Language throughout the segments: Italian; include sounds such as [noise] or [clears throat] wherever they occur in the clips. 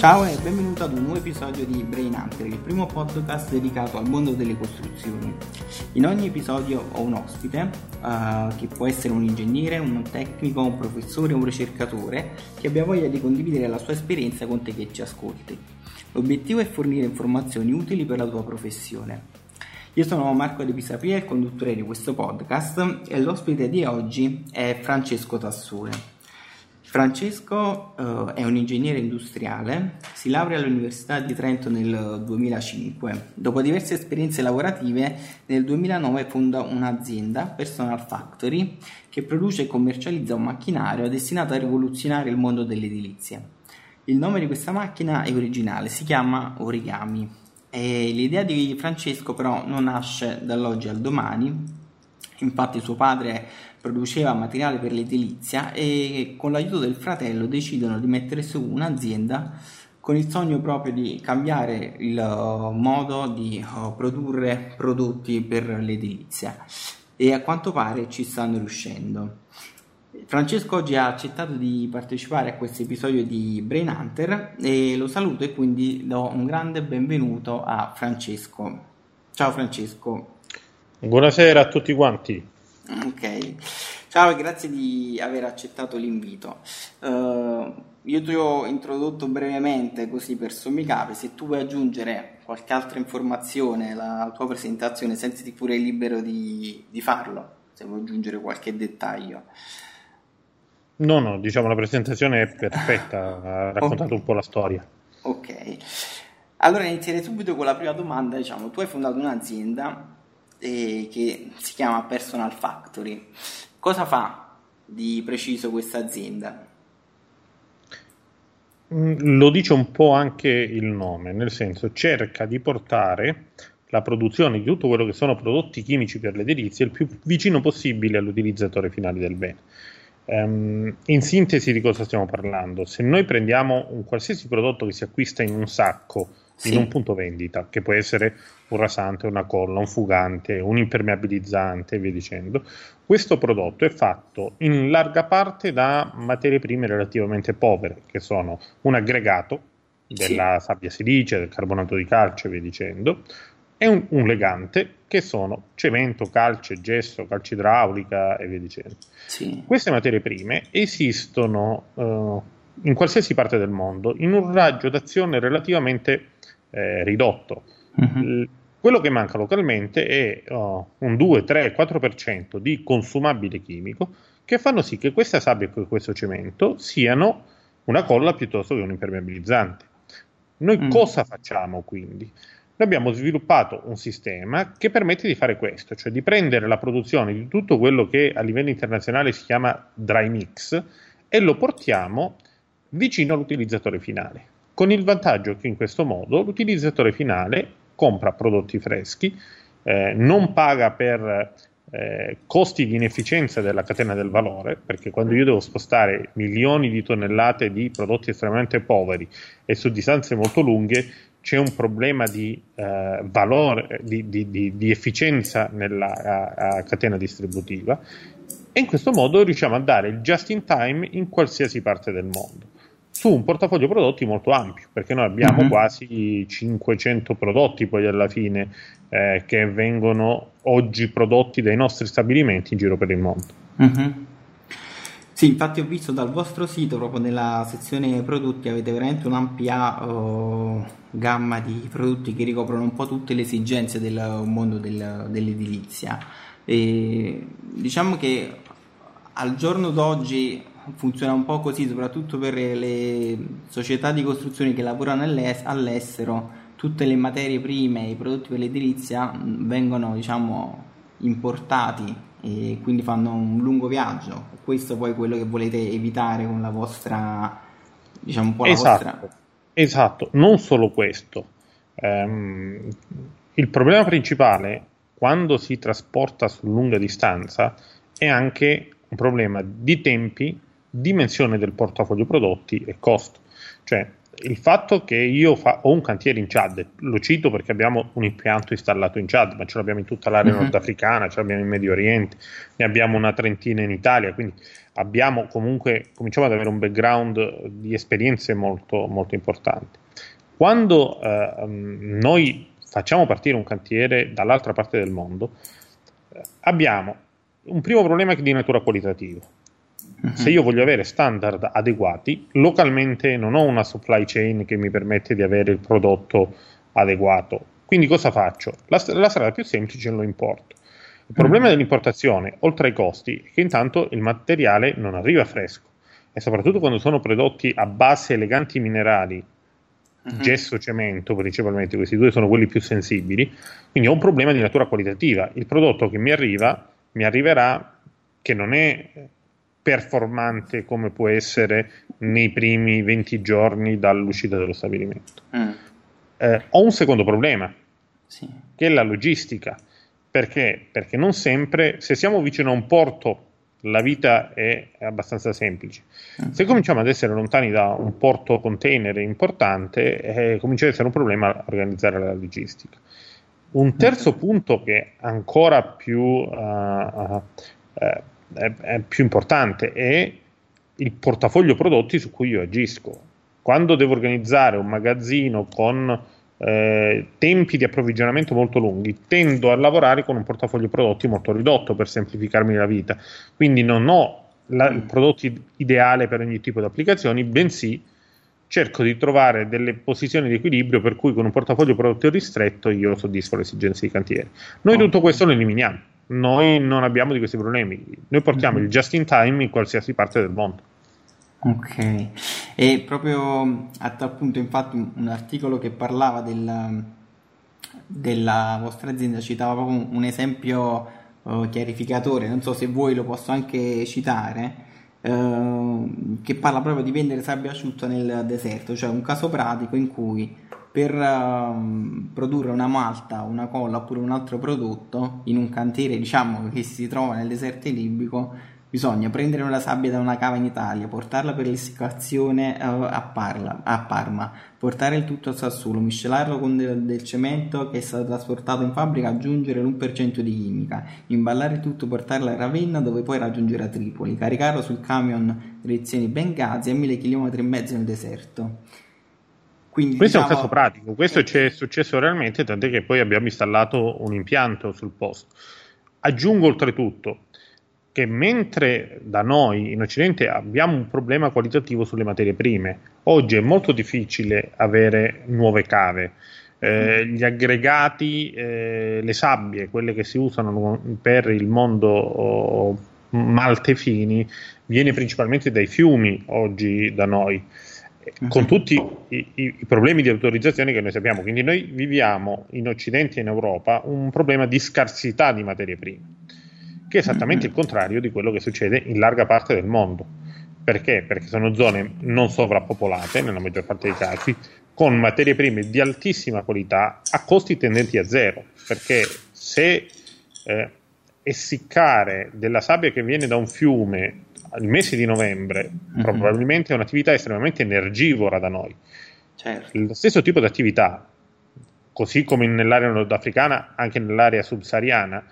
Ciao e benvenuto ad un nuovo episodio di Brain Hunter, il primo podcast dedicato al mondo delle costruzioni. In ogni episodio ho un ospite, uh, che può essere un ingegnere, un tecnico, un professore, un ricercatore, che abbia voglia di condividere la sua esperienza con te che ci ascolti. L'obiettivo è fornire informazioni utili per la tua professione. Io sono Marco De Pisapia, il conduttore di questo podcast e l'ospite di oggi è Francesco Tassone. Francesco uh, è un ingegnere industriale, si laurea all'Università di Trento nel 2005. Dopo diverse esperienze lavorative, nel 2009 fonda un'azienda, Personal Factory, che produce e commercializza un macchinario destinato a rivoluzionare il mondo dell'edilizia. Il nome di questa macchina è originale, si chiama Origami. E l'idea di Francesco però non nasce dall'oggi al domani, infatti suo padre produceva materiale per l'edilizia e con l'aiuto del fratello decidono di mettere su un'azienda con il sogno proprio di cambiare il uh, modo di uh, produrre prodotti per l'edilizia e a quanto pare ci stanno riuscendo. Francesco oggi ha accettato di partecipare a questo episodio di Brain Hunter e lo saluto e quindi do un grande benvenuto a Francesco. Ciao Francesco. Buonasera a tutti quanti. Ok, ciao e grazie di aver accettato l'invito. Uh, io ti ho introdotto brevemente così per sommi capi, se tu vuoi aggiungere qualche altra informazione alla tua presentazione, sentiti pure libero di, di farlo, se vuoi aggiungere qualche dettaglio. No, no, diciamo la presentazione è perfetta, ha raccontato okay. un po' la storia. Ok, allora inizierei subito con la prima domanda, diciamo, tu hai fondato un'azienda eh, che si chiama Personal Factory. Cosa fa di preciso questa azienda? Mm, lo dice un po' anche il nome, nel senso cerca di portare la produzione di tutto quello che sono prodotti chimici per l'edilizia il più vicino possibile all'utilizzatore finale del bene. Um, in sintesi di cosa stiamo parlando? Se noi prendiamo un qualsiasi prodotto che si acquista in un sacco sì. in un punto vendita, che può essere un rasante, una colla, un fugante, un impermeabilizzante e via dicendo. Questo prodotto è fatto in larga parte da materie prime relativamente povere, che sono un aggregato della sì. sabbia silice, del carbonato di calcio e via dicendo, e un, un, legante che sono cemento, calce, gesso, calce idraulica e via dicendo. Sì. Queste materie prime esistono uh, in qualsiasi parte del mondo in un raggio d'azione relativamente eh, ridotto. Uh-huh. Quello che manca localmente è oh, un 2, 3, 4% di consumabile chimico che fanno sì che questa sabbia e questo cemento siano una colla piuttosto che un impermeabilizzante. Noi mm. cosa facciamo quindi? Noi abbiamo sviluppato un sistema che permette di fare questo, cioè di prendere la produzione di tutto quello che a livello internazionale si chiama dry mix e lo portiamo vicino all'utilizzatore finale con il vantaggio che in questo modo l'utilizzatore finale compra prodotti freschi, eh, non paga per eh, costi di inefficienza della catena del valore, perché quando io devo spostare milioni di tonnellate di prodotti estremamente poveri e su distanze molto lunghe, c'è un problema di eh, valore, di, di, di, di efficienza nella a, a catena distributiva. E in questo modo riusciamo a dare il just in time in qualsiasi parte del mondo su un portafoglio prodotti molto ampio, perché noi abbiamo uh-huh. quasi 500 prodotti poi alla fine eh, che vengono oggi prodotti dai nostri stabilimenti in giro per il mondo. Uh-huh. Sì, infatti ho visto dal vostro sito, proprio nella sezione prodotti, avete veramente un'ampia oh, gamma di prodotti che ricoprono un po' tutte le esigenze del mondo del, dell'edilizia. E diciamo che al giorno d'oggi funziona un po' così, soprattutto per le società di costruzione che lavorano all'estero, tutte le materie prime e i prodotti per l'edilizia vengono diciamo importati e quindi fanno un lungo viaggio. Questo poi è quello che volete evitare con la vostra diciamo un po' la esatto, vostra esatto, non solo questo. Um, il problema principale quando si trasporta su lunga distanza è anche un problema di tempi dimensione del portafoglio prodotti e costo. Cioè, il fatto che io fa- ho un cantiere in Chad, lo cito perché abbiamo un impianto installato in Chad, ma ce l'abbiamo in tutta l'area uh-huh. nordafricana, ce l'abbiamo in Medio Oriente, ne abbiamo una trentina in Italia, quindi abbiamo comunque, cominciamo ad avere un background di esperienze molto, molto importanti. Quando eh, noi facciamo partire un cantiere dall'altra parte del mondo, eh, abbiamo un primo problema che è di natura qualitativa se io voglio avere standard adeguati, localmente non ho una supply chain che mi permette di avere il prodotto adeguato. Quindi cosa faccio? La, la strada più semplice lo importo. Il problema mm. dell'importazione, oltre ai costi, è che intanto il materiale non arriva fresco e soprattutto quando sono prodotti a base eleganti minerali, uh-huh. gesso, cemento principalmente, questi due sono quelli più sensibili, quindi ho un problema di natura qualitativa. Il prodotto che mi arriva mi arriverà che non è performante come può essere nei primi 20 giorni dall'uscita dello stabilimento. Mm. Eh, ho un secondo problema, sì. che è la logistica. Perché? Perché non sempre, se siamo vicino a un porto, la vita è abbastanza semplice. Mm. Se cominciamo ad essere lontani da un porto container importante, eh, comincia ad essere un problema organizzare la logistica. Un terzo mm. punto che è ancora più uh, uh, è, è più importante è il portafoglio prodotti su cui io agisco. Quando devo organizzare un magazzino con eh, tempi di approvvigionamento molto lunghi, tendo a lavorare con un portafoglio prodotti molto ridotto per semplificarmi la vita. Quindi non ho la, il prodotto ideale per ogni tipo di applicazioni, bensì cerco di trovare delle posizioni di equilibrio per cui con un portafoglio prodotti ristretto io soddisfo le esigenze di cantiere. Noi tutto questo lo eliminiamo noi non abbiamo di questi problemi. Noi portiamo mm-hmm. il just in time in qualsiasi parte del mondo. Ok, e proprio a tal punto, infatti, un articolo che parlava della, della vostra azienda citava proprio un, esempio uh, chiarificatore. Non so se vuoi lo posso anche citare. Uh, che parla proprio di vendere sabbia asciutta nel deserto, cioè un caso pratico in cui per uh, produrre una malta, una colla oppure un altro prodotto in un cantiere diciamo che si trova nel deserto libico bisogna prendere una sabbia da una cava in Italia, portarla per l'essiccazione uh, a, Parla, a, Parma, portare il tutto a Sassuolo, miscelarlo con del, del, cemento che è stato trasportato in fabbrica, aggiungere l'1% di chimica, imballare tutto, portarlo a Ravenna dove poi raggiungere a Tripoli, caricarlo sul camion direzione Benghazi a 1000 km e mezzo nel deserto. Quindi, questo diciamo... è un diciamo caso pratico, questo ci è successo realmente, tant'è che poi abbiamo installato un impianto sul posto. Aggiungo oltretutto che mentre da noi in Occidente abbiamo un problema qualitativo sulle materie prime, oggi è molto difficile avere nuove cave. Eh, gli aggregati, eh, le sabbie, quelle che si usano per il mondo oh, malte fini, viene principalmente dai fiumi oggi da noi con tutti i, i, problemi di autorizzazione che noi sappiamo. Quindi noi viviamo in Occidente e in Europa un problema di scarsità di materie prime, che è esattamente il contrario di quello che succede in larga parte del mondo. Perché? Perché sono zone non sovrappopolate nella maggior parte dei casi, con materie prime di altissima qualità a costi tendenti a zero. Perché se eh, essiccare della sabbia che viene da un fiume al mese di novembre mm-hmm. probabilmente è un'attività estremamente energivora da noi. Certo. Lo stesso tipo di attività, così come nell'area nordafricana, anche nell'area subsahariana,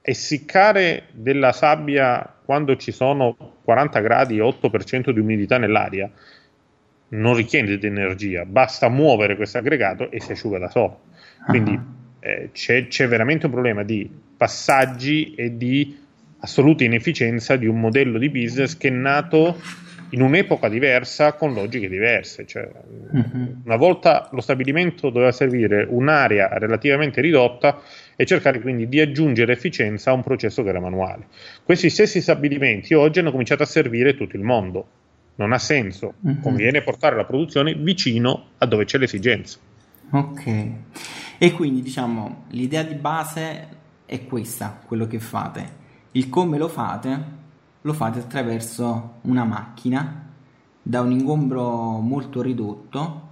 essiccare della sabbia quando ci sono 40 gradi e 8% di umidità nell'aria non richiede di energia, basta muovere questo aggregato e si asciuga da solo. Quindi uh-huh. eh, c'è, c'è veramente un problema di passaggi e di assoluta inefficienza di un modello di business che è nato in un'epoca diversa con logiche diverse. Cioè, uh-huh. Una volta lo stabilimento doveva servire un'area relativamente ridotta e cercare quindi di aggiungere efficienza a un processo che era manuale. Questi stessi stabilimenti oggi hanno cominciato a servire tutto il mondo. Non ha senso, uh-huh. conviene portare la produzione vicino a dove c'è l'esigenza. Ok, e quindi diciamo l'idea di base è questa, quello che fate il come lo fate? Lo fate attraverso una macchina da un ingombro molto ridotto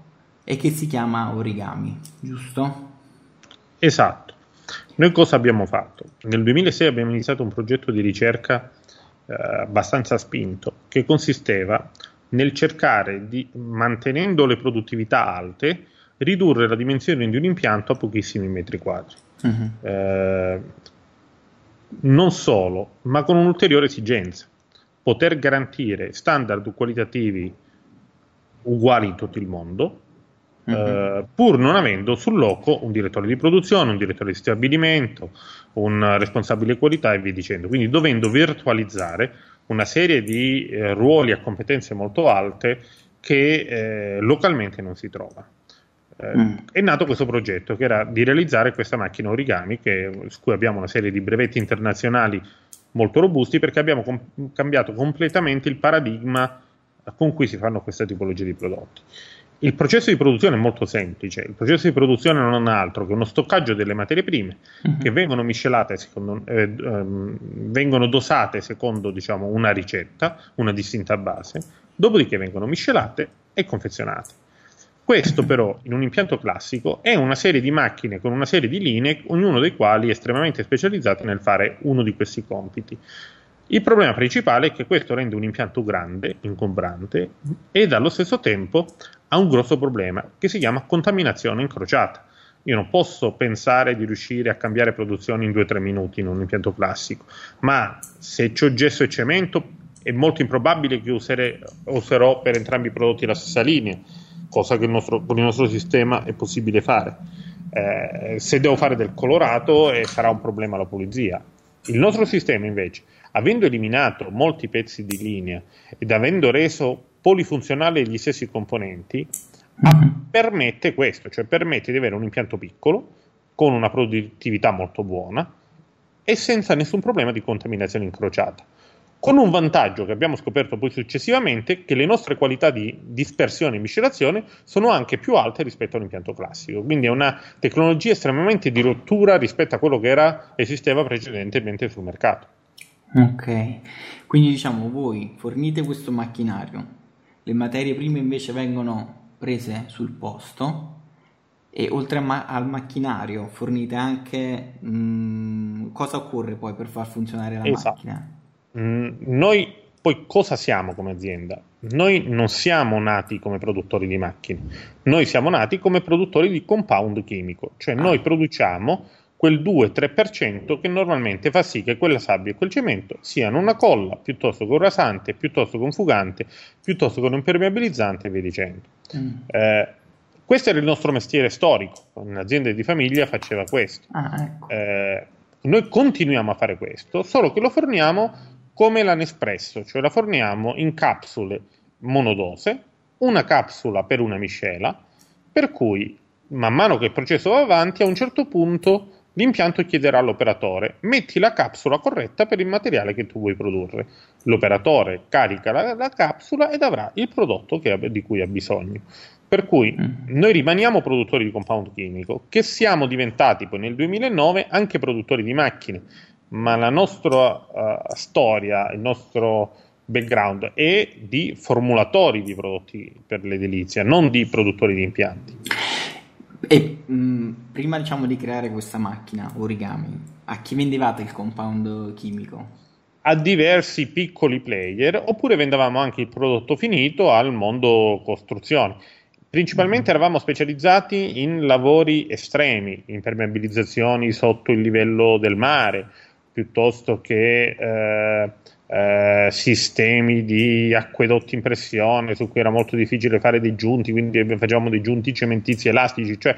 e che si chiama origami, giusto? Esatto. Noi cosa abbiamo fatto? Nel 2006 abbiamo iniziato un progetto di ricerca eh, abbastanza spinto che consisteva nel cercare di, mantenendo le produttività alte, ridurre la dimensione di un impianto a pochissimi metri quadri. Uh-huh. Eh, non solo, ma con un'ulteriore esigenza, poter garantire standard qualitativi uguali in tutto il mondo, uh-huh. eh, pur non avendo sul loco un direttore di produzione, un direttore di stabilimento, un responsabile qualità e via dicendo. Quindi dovendo virtualizzare una serie di eh, ruoli a competenze molto alte che eh, localmente non si trova. Eh, mm. È nato questo progetto che era di realizzare questa macchina origami, che, su cui abbiamo una serie di brevetti internazionali molto robusti, perché abbiamo com- cambiato completamente il paradigma con cui si fanno questa tipologia di prodotti. Il processo di produzione è molto semplice, il processo di produzione non è altro che uno stoccaggio delle materie prime uh-huh. che vengono miscelate, secondo, eh, ehm, vengono dosate secondo diciamo, una ricetta, una distinta base, dopodiché vengono miscelate e confezionate. Questo però in un impianto classico è una serie di macchine con una serie di linee, ognuno dei quali è estremamente specializzato nel fare uno di questi compiti. Il problema principale è che questo rende un impianto grande, ingombrante ed allo stesso tempo ha un grosso problema che si chiama contaminazione incrociata. Io non posso pensare di riuscire a cambiare produzione in 2-3 minuti in un impianto classico, ma se ho gesso e cemento è molto improbabile che usere, userò per entrambi i prodotti la stessa linea, cosa che il nostro, con il nostro sistema è possibile fare. Eh, se devo fare del colorato eh, sarà un problema la pulizia. Il nostro sistema invece avendo eliminato molti pezzi di linea ed avendo reso polifunzionale gli stessi componenti, mm-hmm. permette questo, cioè permette di avere un impianto piccolo con una produttività molto buona e senza nessun problema di contaminazione incrociata. Con un vantaggio che abbiamo scoperto poi successivamente, che le nostre qualità di dispersione e miscelazione sono anche più alte rispetto a un impianto classico. Quindi è una tecnologia estremamente di rottura rispetto a quello che era, esisteva precedentemente sul mercato. Ok, quindi diciamo voi fornite questo macchinario, le materie prime invece vengono prese sul posto e oltre ma- al macchinario fornite anche mh, mm, cosa occorre poi per far funzionare la esatto. macchina? Mm, noi poi cosa siamo come azienda? Noi non siamo nati come produttori di macchine, noi siamo nati come produttori di compound chimico, cioè ah. noi produciamo quel 2-3% che normalmente fa sì che quella sabbia e quel cemento siano una colla piuttosto che un rasante, piuttosto che un fugante, piuttosto che un impermeabilizzante e via dicendo. Mm. Eh, questo era il nostro mestiere storico, un'azienda di famiglia faceva questo. Ah, ecco. eh, noi continuiamo a fare questo, solo che lo forniamo come la Nespresso, cioè la forniamo in capsule monodose, una capsula per una miscela, per cui man mano che il processo va avanti, a un certo punto L'impianto chiederà all'operatore metti la capsula corretta per il materiale che tu vuoi produrre. L'operatore carica la, la capsula ed avrà il prodotto che, di cui ha bisogno. Per cui mm. noi rimaniamo produttori di compound chimico, che siamo diventati poi nel 2009 anche produttori di macchine, ma la nostra uh, storia, il nostro background è di formulatori di prodotti per l'edilizia, non di produttori di impianti. E mh, mm, prima diciamo di creare questa macchina origami, a chi vendevate il compound chimico? A diversi piccoli player, oppure vendevamo anche il prodotto finito al mondo costruzioni. Principalmente mm-hmm. eravamo specializzati in lavori estremi, impermeabilizzazioni sotto il livello del mare, piuttosto che eh, eh, sistemi di acquedotti in pressione su cui era molto difficile fare dei giunti, quindi facevamo dei giunti cementizi elastici, cioè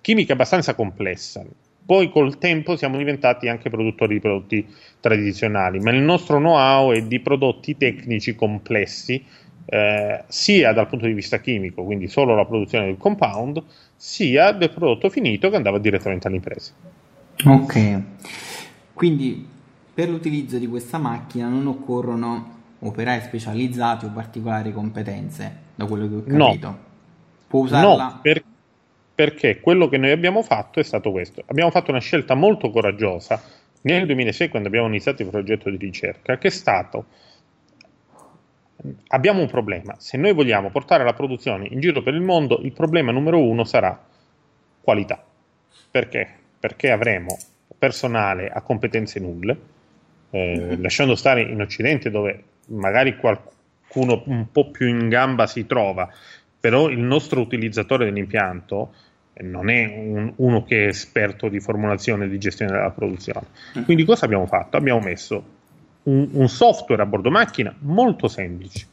chimica abbastanza complessa. Poi col tempo siamo diventati anche produttori di prodotti tradizionali, ma il nostro know-how è di prodotti tecnici complessi, eh, sia dal punto di vista chimico, quindi solo la produzione del compound, sia del prodotto finito che andava direttamente all'impresa. Ok, quindi per l'utilizzo di questa macchina non occorrono operai specializzati o particolari competenze, da quello che ho capito. No, Può usarla... no per, perché quello che noi abbiamo fatto è stato questo. Abbiamo fatto una scelta molto coraggiosa nel 2006 quando abbiamo iniziato il progetto di ricerca, che è stato abbiamo un problema. Se noi vogliamo portare la produzione in giro per il mondo, il problema numero uno sarà qualità. Perché? Perché avremo personale a competenze nulle, eh, lasciando stare in Occidente dove magari qual- qualcuno un po' più in gamba si trova, però il nostro utilizzatore dell'impianto non è un, uno che è esperto di formulazione e di gestione della produzione. Mm. Quindi cosa abbiamo fatto? Abbiamo messo un, un software a bordo macchina molto semplice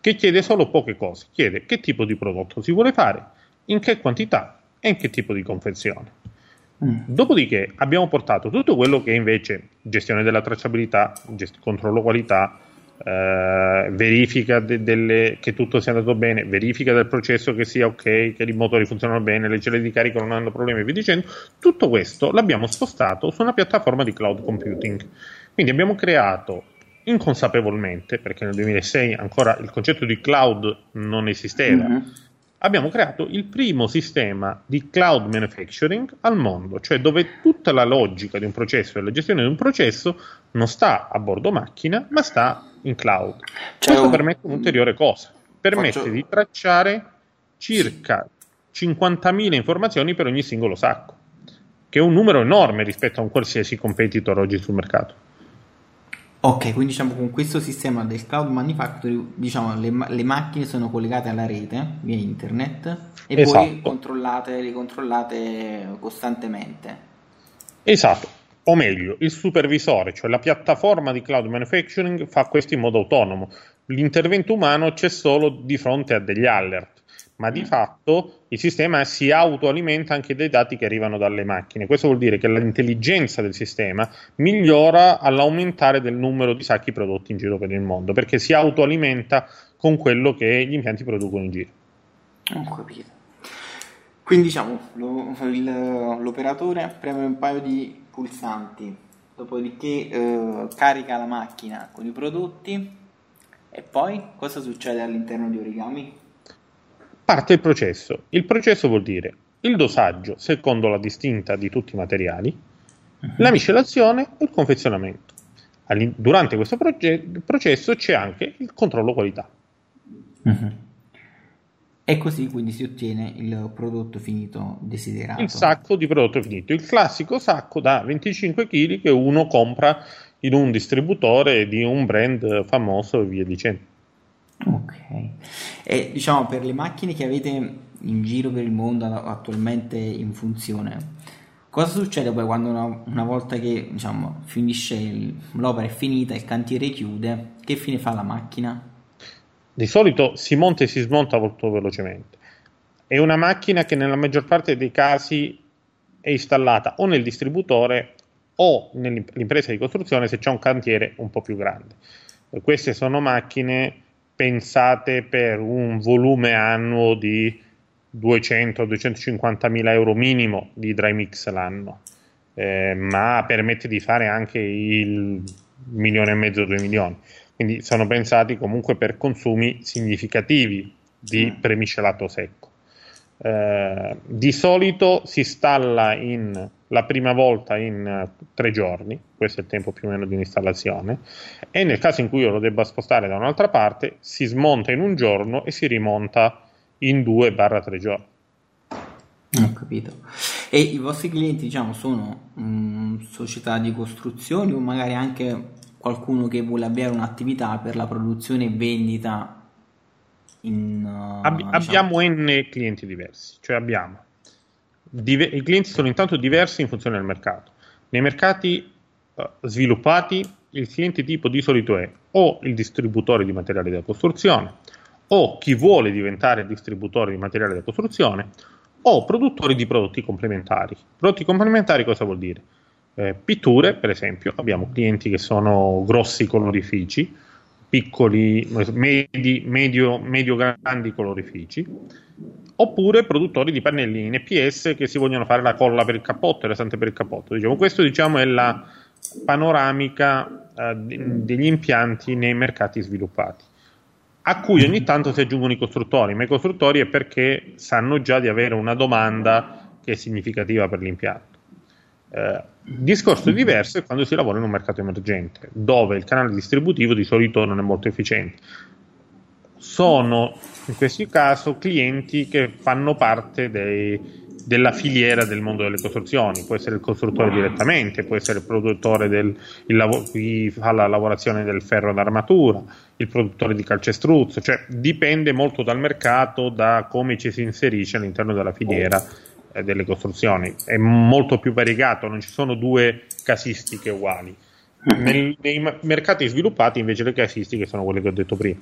che chiede solo poche cose, chiede che tipo di prodotto si vuole fare, in che quantità e in che tipo di confezione. Mm. Dopodiché abbiamo portato tutto quello che invece gestione della tracciabilità, gest- controllo qualità, eh, verifica de- delle, che tutto sia andato bene, verifica del processo che sia ok, che i motori funzionano bene, le celle di carico non hanno problemi e via dicendo. Tutto questo l'abbiamo spostato su una piattaforma di cloud computing. Quindi abbiamo creato inconsapevolmente, perché nel 2006 ancora il concetto di cloud non esisteva, mm-hmm. Abbiamo creato il primo sistema di cloud manufacturing al mondo, cioè dove tutta la logica di un processo e la gestione di un processo non sta a bordo macchina, ma sta in cloud. Cioè, Questo permette un'ulteriore cosa, permette faccio... di tracciare circa 50.000 informazioni per ogni singolo sacco, che è un numero enorme rispetto a un qualsiasi competitor oggi sul mercato. Ok, quindi diciamo con questo sistema del cloud manufacturing, diciamo le, le macchine sono collegate alla rete via internet e esatto. poi controllate, ricontrollate costantemente. Esatto, o meglio, il supervisore, cioè la piattaforma di cloud manufacturing, fa questo in modo autonomo. L'intervento umano c'è solo di fronte a degli alert ma di fatto il sistema si autoalimenta anche dai dati che arrivano dalle macchine. Questo vuol dire che l'intelligenza del sistema migliora all'aumentare del numero di sacchi prodotti in giro per il mondo, perché si autoalimenta con quello che gli impianti producono in giro. Ho capito. Quindi diciamo, lo, il, l'operatore preme un paio di pulsanti, dopodiché eh, carica la macchina con i prodotti e poi cosa succede all'interno di Origami? Parte il processo. Il processo vuol dire il dosaggio secondo la distinta di tutti i materiali, la miscelazione e il confezionamento. All'in- durante questo proge- processo c'è anche il controllo qualità. Uh-huh. E così quindi si ottiene il prodotto finito desiderato. Il sacco di prodotto finito, il classico sacco da 25 kg che uno compra in un distributore di un brand famoso e via dicendo. Ok. E diciamo per le macchine che avete in giro per il mondo attualmente in funzione, cosa succede poi quando una, una volta che diciamo, finisce il, l'opera è finita, il cantiere chiude, che fine fa la macchina? Di solito si monta e si smonta molto velocemente. È una macchina che nella maggior parte dei casi è installata o nel distributore o nell'impresa di costruzione se c'è un cantiere un po' più grande. Queste sono macchine pensate per un volume annuo di 200-250 mila euro minimo di dry mix l'anno, eh, ma permette di fare anche il milione e mezzo, due milioni. Quindi sono pensati comunque per consumi significativi di mm. premiscelato secco. Eh, di solito si installa in, la prima volta in uh, tre giorni, questo è il tempo più o meno di installazione, e nel caso in cui io lo debba spostare da un'altra parte, si smonta in un giorno e si rimonta in 2-3 giorni. Ho capito. E i vostri clienti, diciamo, sono um, società di costruzioni o magari anche qualcuno che vuole avviare un'attività per la produzione e vendita in, uh, Ab- diciamo... Abbiamo N clienti diversi, cioè abbiamo diver- i clienti sono intanto diversi in funzione del mercato. Nei mercati uh, sviluppati il cliente tipo di solito è o il distributore di materiali da costruzione o chi vuole diventare distributore di materiali da costruzione o produttori di prodotti complementari. Prodotti complementari cosa vuol dire? Eh, pitture, per esempio, abbiamo clienti che sono grossi colorifici, piccoli, medi, medio, medio grandi colorifici, oppure produttori di pannelli in EPS che si vogliono fare la colla per il cappotto e la sante per il cappotto. Diciamo, questo diciamo, è la panoramica eh, degli impianti nei mercati sviluppati, a cui ogni tanto si aggiungono i costruttori, ma i costruttori è perché sanno già di avere una domanda che è significativa per l'impianto. Eh, discorso diverso è quando si lavora in un mercato emergente, dove il canale distributivo di solito non è molto efficiente. Sono in questo caso clienti che fanno parte dei, della filiera del mondo delle costruzioni, può essere il costruttore direttamente, può essere il produttore del il lav- chi fa la lavorazione del ferro d'armatura, il produttore di calcestruzzo, cioè dipende molto dal mercato, da come ci si inserisce all'interno della filiera eh, delle costruzioni, è molto più variegato, non ci sono due casistiche uguali. Nel, nei mercati sviluppati invece le casistiche sono quelle che ho detto prima.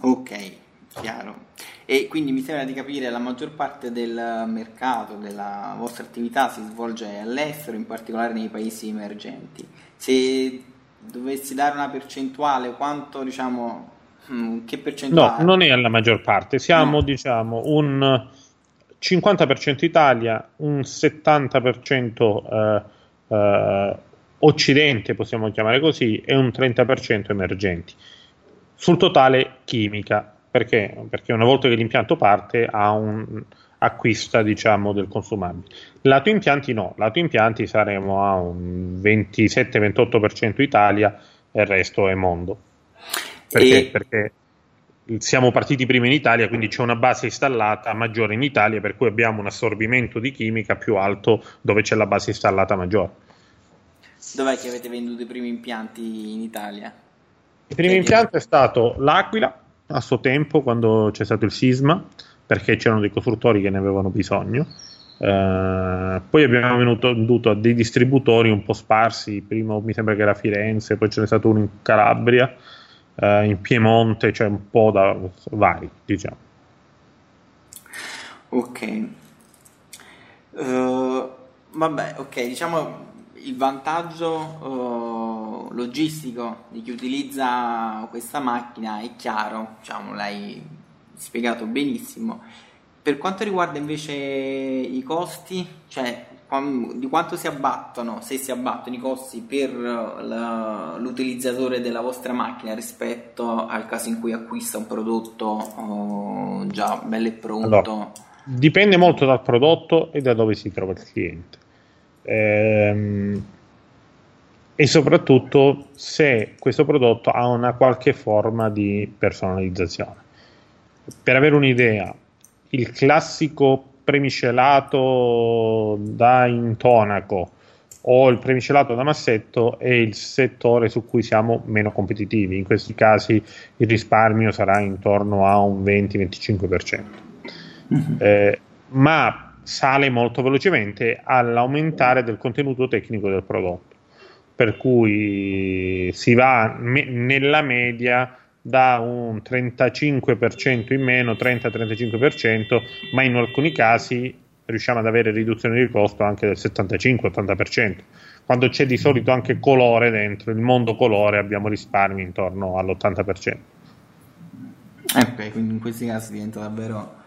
Ok, chiaro. E quindi mi sembra di capire la maggior parte del mercato della vostra attività si svolge all'estero, in particolare nei paesi emergenti. Se dovessi dare una percentuale, quanto diciamo, mm, che percentuale? No, non è alla maggior parte, siamo no. diciamo un 50% Italia, un 70% eh, eh, Occidente, possiamo chiamare così, e un 30% emergenti. Sul totale chimica, perché? Perché una volta che l'impianto parte un, acquista diciamo del consumabile. Lato impianti no, lato impianti saremo a un 27-28% Italia e il resto è mondo. Perché? E... perché siamo partiti prima in Italia, quindi c'è una base installata maggiore in Italia, per cui abbiamo un assorbimento di chimica più alto dove c'è la base installata maggiore. Dov'è che avete venduto i primi impianti in Italia? Il primo impianto è stato l'Aquila, a suo tempo quando c'è stato il sisma perché c'erano dei costruttori che ne avevano bisogno. Uh, poi abbiamo venduto a dei distributori un po' sparsi, prima mi sembra che era Firenze, poi ce n'è stato uno in Calabria, uh, in Piemonte, cioè un po' da vari, diciamo. Ok. Uh, vabbè, ok, diciamo il vantaggio uh, logistico di chi utilizza questa macchina è chiaro, diciamo, l'hai spiegato benissimo. Per quanto riguarda invece i costi, cioè di quanto si abbattono, se si abbattono i costi per la, l'utilizzatore della vostra macchina rispetto al caso in cui acquista un prodotto uh, già bello e pronto? Allora, dipende molto dal prodotto e da dove si trova il cliente ehm, e soprattutto se questo prodotto ha una qualche forma di personalizzazione. Per avere un'idea, il classico premiscelato da intonaco o il premiscelato da massetto è il settore su cui siamo meno competitivi. In questi casi il risparmio sarà intorno a un 20-25%. Mm-hmm. Eh, ma sale molto velocemente all'aumentare del contenuto tecnico del prodotto. Per cui si va me- nella media da un 35% in meno, 30-35%, ma in alcuni casi riusciamo ad avere riduzioni di costo anche del 75-80%. Quando c'è di solito anche colore dentro, il mondo colore, abbiamo risparmi intorno all'80%. Ok, quindi in questi casi diventa davvero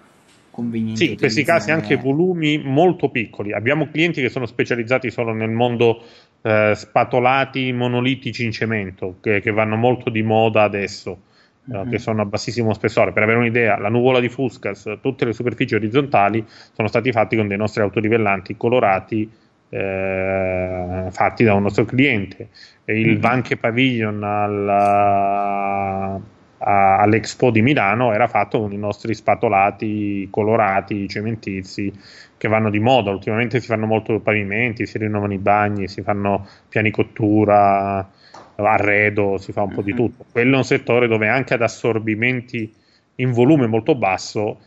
conveniente. Sì, in questi casi anche volumi molto piccoli. Abbiamo clienti che sono specializzati solo nel mondo eh, spatolati monolitici in cemento, che, che, vanno molto di moda adesso. Mm-hmm. che sono a bassissimo spessore. Per avere un'idea, la nuvola di Fuscas, tutte le superfici orizzontali sono stati fatti con dei nostri autolivellanti colorati eh, fatti da un nostro cliente. Il mm-hmm. Vanche Pavilion alla a, all'Expo di Milano era fatto con i nostri spatolati colorati, cementizi che vanno di moda. Ultimamente si fanno molto pavimenti, si rinnovano i bagni, si fanno piani cottura, arredo, si fa un po' di mhm. tutto. Quello è un settore dove anche ad assorbimenti in volume molto basso,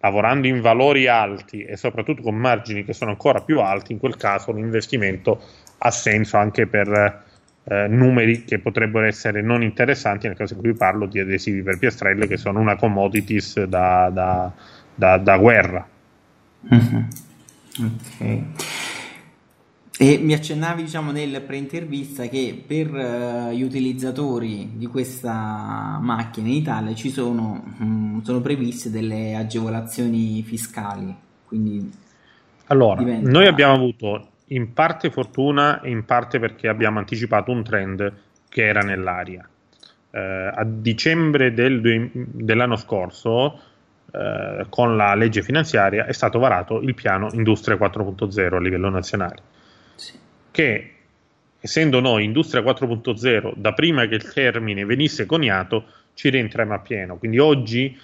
lavorando in valori alti e soprattutto con margini che sono ancora più alti, in quel caso l'investimento ha senso anche per eh, numeri che potrebbero essere non interessanti nel caso in cui parlo di adesivi per piastrelle che sono una commodities da, da, da, da guerra. Mm-hmm. Ok. E mi accennavi diciamo nel pre-intervista che per uh, gli utilizzatori di questa macchina in Italia ci sono, um, sono previste delle agevolazioni fiscali. Quindi allora, noi abbiamo avuto in parte fortuna e in parte perché abbiamo anticipato un trend che era nell'aria. Eh, a dicembre del, dell'anno scorso, eh, con la legge finanziaria, è stato varato il piano Industria 4.0 a livello nazionale, sì. che essendo noi Industria 4.0 da prima che il termine venisse coniato, ci rientriamo a pieno. Quindi oggi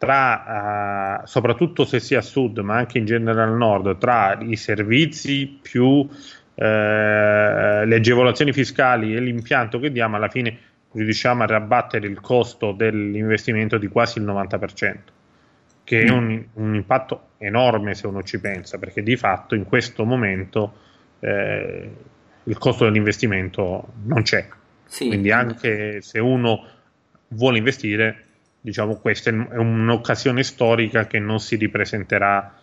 tra, uh, soprattutto se si è a sud, ma anche in genere al nord, tra i servizi più eh, le agevolazioni fiscali e l'impianto che diamo, alla fine riusciamo a rabattere il costo dell'investimento di quasi il 90%, che è un, un impatto enorme se uno ci pensa, perché di fatto in questo momento eh, il costo dell'investimento non c'è. Sì. Quindi anche se uno vuole investire, diciamo questa è un'occasione storica che non si ripresenterà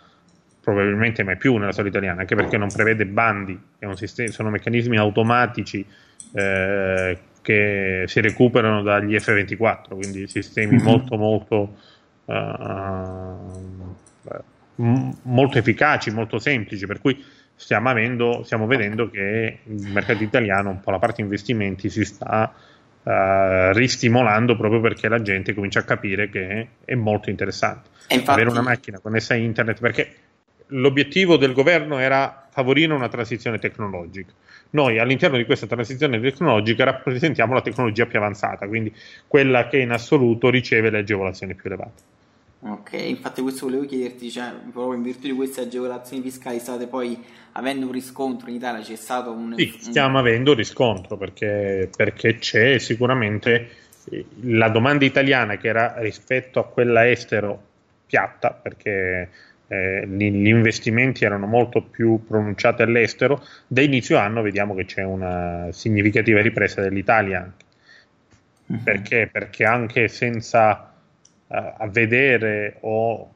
probabilmente mai più nella storia italiana, anche perché non prevede bandi, sistema, sono meccanismi automatici eh, che si recuperano dagli F24, quindi sistemi mm-hmm. molto molto uh, molto efficaci, molto semplici, per cui stiamo, avendo, stiamo vedendo che il mercato italiano, un po' la parte investimenti, si sta uh, ristimolando proprio perché la gente comincia a capire che è molto interessante. Infatti... Avere una macchina connessa a internet, perché l'obiettivo del governo era favorire una transizione tecnologica. Noi all'interno di questa transizione tecnologica rappresentiamo la tecnologia più avanzata, quindi quella che in assoluto riceve le agevolazioni più elevate. Ok, infatti questo volevo chiederti, cioè, proprio in virtù di queste agevolazioni fiscali state poi avendo un riscontro in Italia, c'è stato un... Sì, stiamo un... avendo riscontro perché, perché c'è sicuramente la domanda italiana che era rispetto a quella estero piatta, perché eh, gli investimenti erano molto più pronunciati all'estero, da inizio anno vediamo che c'è una significativa ripresa dell'Italia. Mm-hmm. Perché? Perché anche senza a vedere o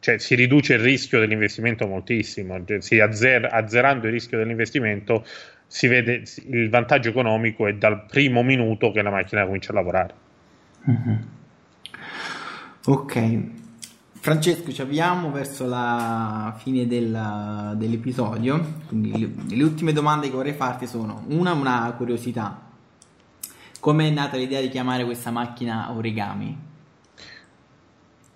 cioè, si riduce il rischio dell'investimento moltissimo, cioè, azzer, azzerando il rischio dell'investimento si vede il vantaggio economico è dal primo minuto che la macchina comincia a lavorare. Mm-hmm. Ok, Francesco, ci avviamo verso la fine del, dell'episodio, quindi le, le, ultime domande che vorrei farti sono una, una curiosità. Come è nata l'idea di chiamare questa macchina origami?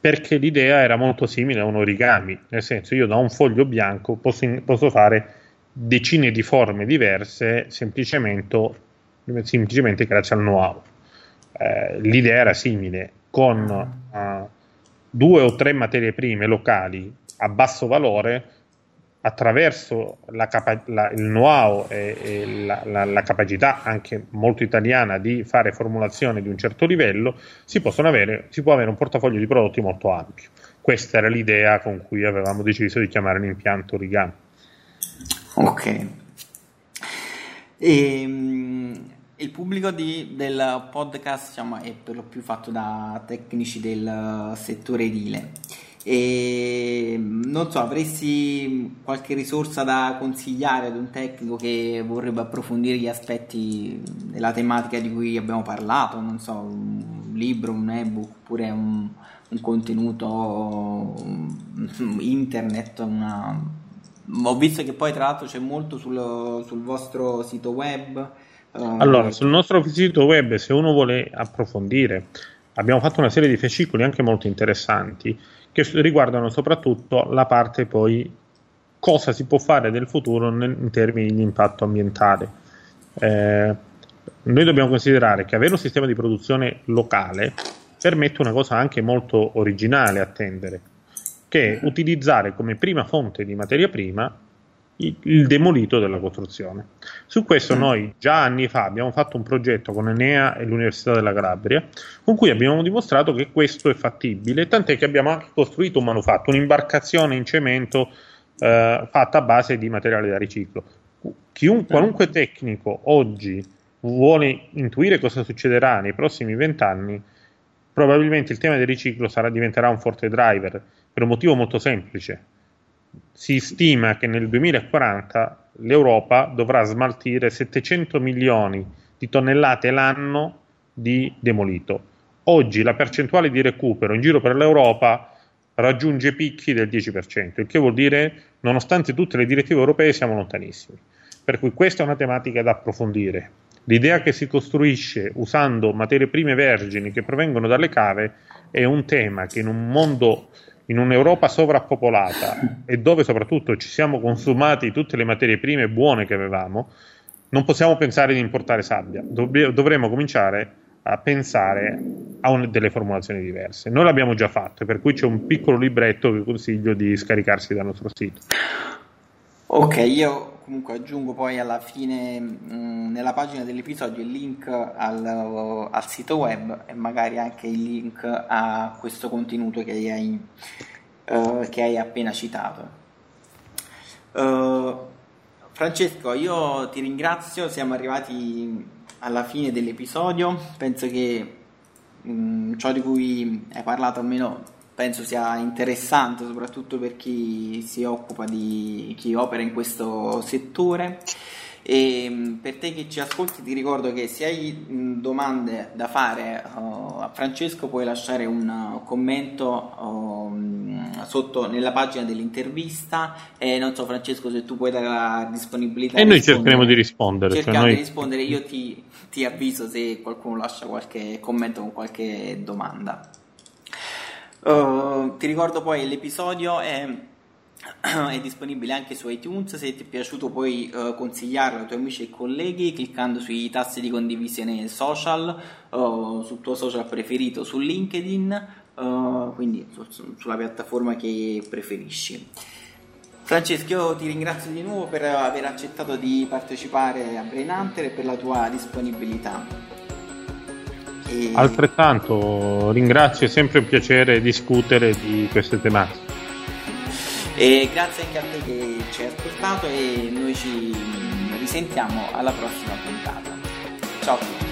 Perché l'idea era molto simile a un origami, nel senso io da un foglio bianco posso, posso fare decine di forme diverse semplicemente, semplicemente grazie al know-how. Eh, l'idea era simile, con uh, due o tre materie prime locali a basso valore attraverso la capa- la, il know-how e, e la, la, la, capacità anche molto italiana di fare formulazioni di un certo livello, si, avere, si, può avere un portafoglio di prodotti molto ampio. Questa era l'idea con cui avevamo deciso di chiamare l'impianto origami. Ok. E, um, il pubblico di, del podcast diciamo, è per lo più fatto da tecnici del settore edile e non so, avresti qualche risorsa da consigliare ad un tecnico che vorrebbe approfondire gli aspetti della tematica di cui abbiamo parlato? Non so, un libro, un ebook oppure un, un contenuto internet, una... ho visto che poi tra l'altro c'è molto sul, sul vostro sito web. Allora, sul nostro sito web, se uno vuole approfondire, abbiamo fatto una serie di fascicoli anche molto interessanti che riguardano soprattutto la parte poi cosa si può fare nel futuro nel, in termini di impatto ambientale. Eh, noi dobbiamo considerare che avere un sistema di produzione locale permette una cosa anche molto originale a tendere, che è utilizzare come prima fonte di materia prima il demolito della costruzione. Su questo mm. noi già anni fa abbiamo fatto un progetto con Enea e l'Università della Calabria con cui abbiamo dimostrato che questo è fattibile, tant'è che abbiamo anche costruito un manufatto, un'imbarcazione in cemento eh, fatta a base di materiale da riciclo. Chiun, qualunque tecnico oggi vuole intuire cosa succederà nei prossimi vent'anni, probabilmente il tema del riciclo sarà, diventerà un forte driver per un motivo molto semplice si stima che nel 2040 l'Europa dovrà smaltire 700 milioni di tonnellate l'anno di demolito. Oggi la percentuale di recupero in giro per l'Europa raggiunge picchi del 10%, il che vuol dire, nonostante tutte le direttive europee, siamo lontanissimi. Per cui questa è una tematica da approfondire. L'idea che si costruisce usando materie prime vergini che provengono dalle cave è un tema che in un mondo in un'Europa sovrappopolata e dove soprattutto ci siamo consumati tutte le materie prime buone che avevamo, non possiamo pensare di importare sabbia. Dobb- dovremmo cominciare a pensare a un, delle formulazioni diverse. Noi l'abbiamo già fatto, per cui c'è un piccolo libretto che consiglio di scaricarsi dal nostro sito. Ok, io comunque aggiungo poi alla fine mh, nella pagina dell'episodio il link al, al, sito web e magari anche il link a questo contenuto che hai, uh, che hai appena citato. Uh, Francesco, io ti ringrazio, siamo arrivati alla fine dell'episodio, penso che mh, ciò di cui hai parlato almeno penso sia interessante soprattutto per chi si occupa di chi opera in questo settore. E mm, per te che ci ascolti ti ricordo che se hai domande da fare uh, a Francesco puoi lasciare un uh, commento uh, sotto nella pagina dell'intervista. E non so Francesco se tu puoi dare la disponibilità e noi cercheremo di rispondere cerchiamo cioè noi... di rispondere. Io ti, ti avviso se qualcuno lascia qualche commento con qualche domanda Uh, ti ricordo poi l'episodio è, [clears throat] è, disponibile anche su iTunes, se ti è piaciuto puoi uh, consigliarlo ai tuoi amici e colleghi cliccando sui tasti di condivisione social, uh, sul tuo social preferito, su LinkedIn, quindi su, sulla piattaforma che preferisci. Francesco, io ti ringrazio di nuovo per aver accettato di partecipare a Brain Hunter e per la tua disponibilità. E... Altrettanto ringrazio, è sempre un piacere discutere di queste tematiche. E grazie anche a te che ci hai ascoltato e noi ci risentiamo alla prossima puntata. Ciao a tutti.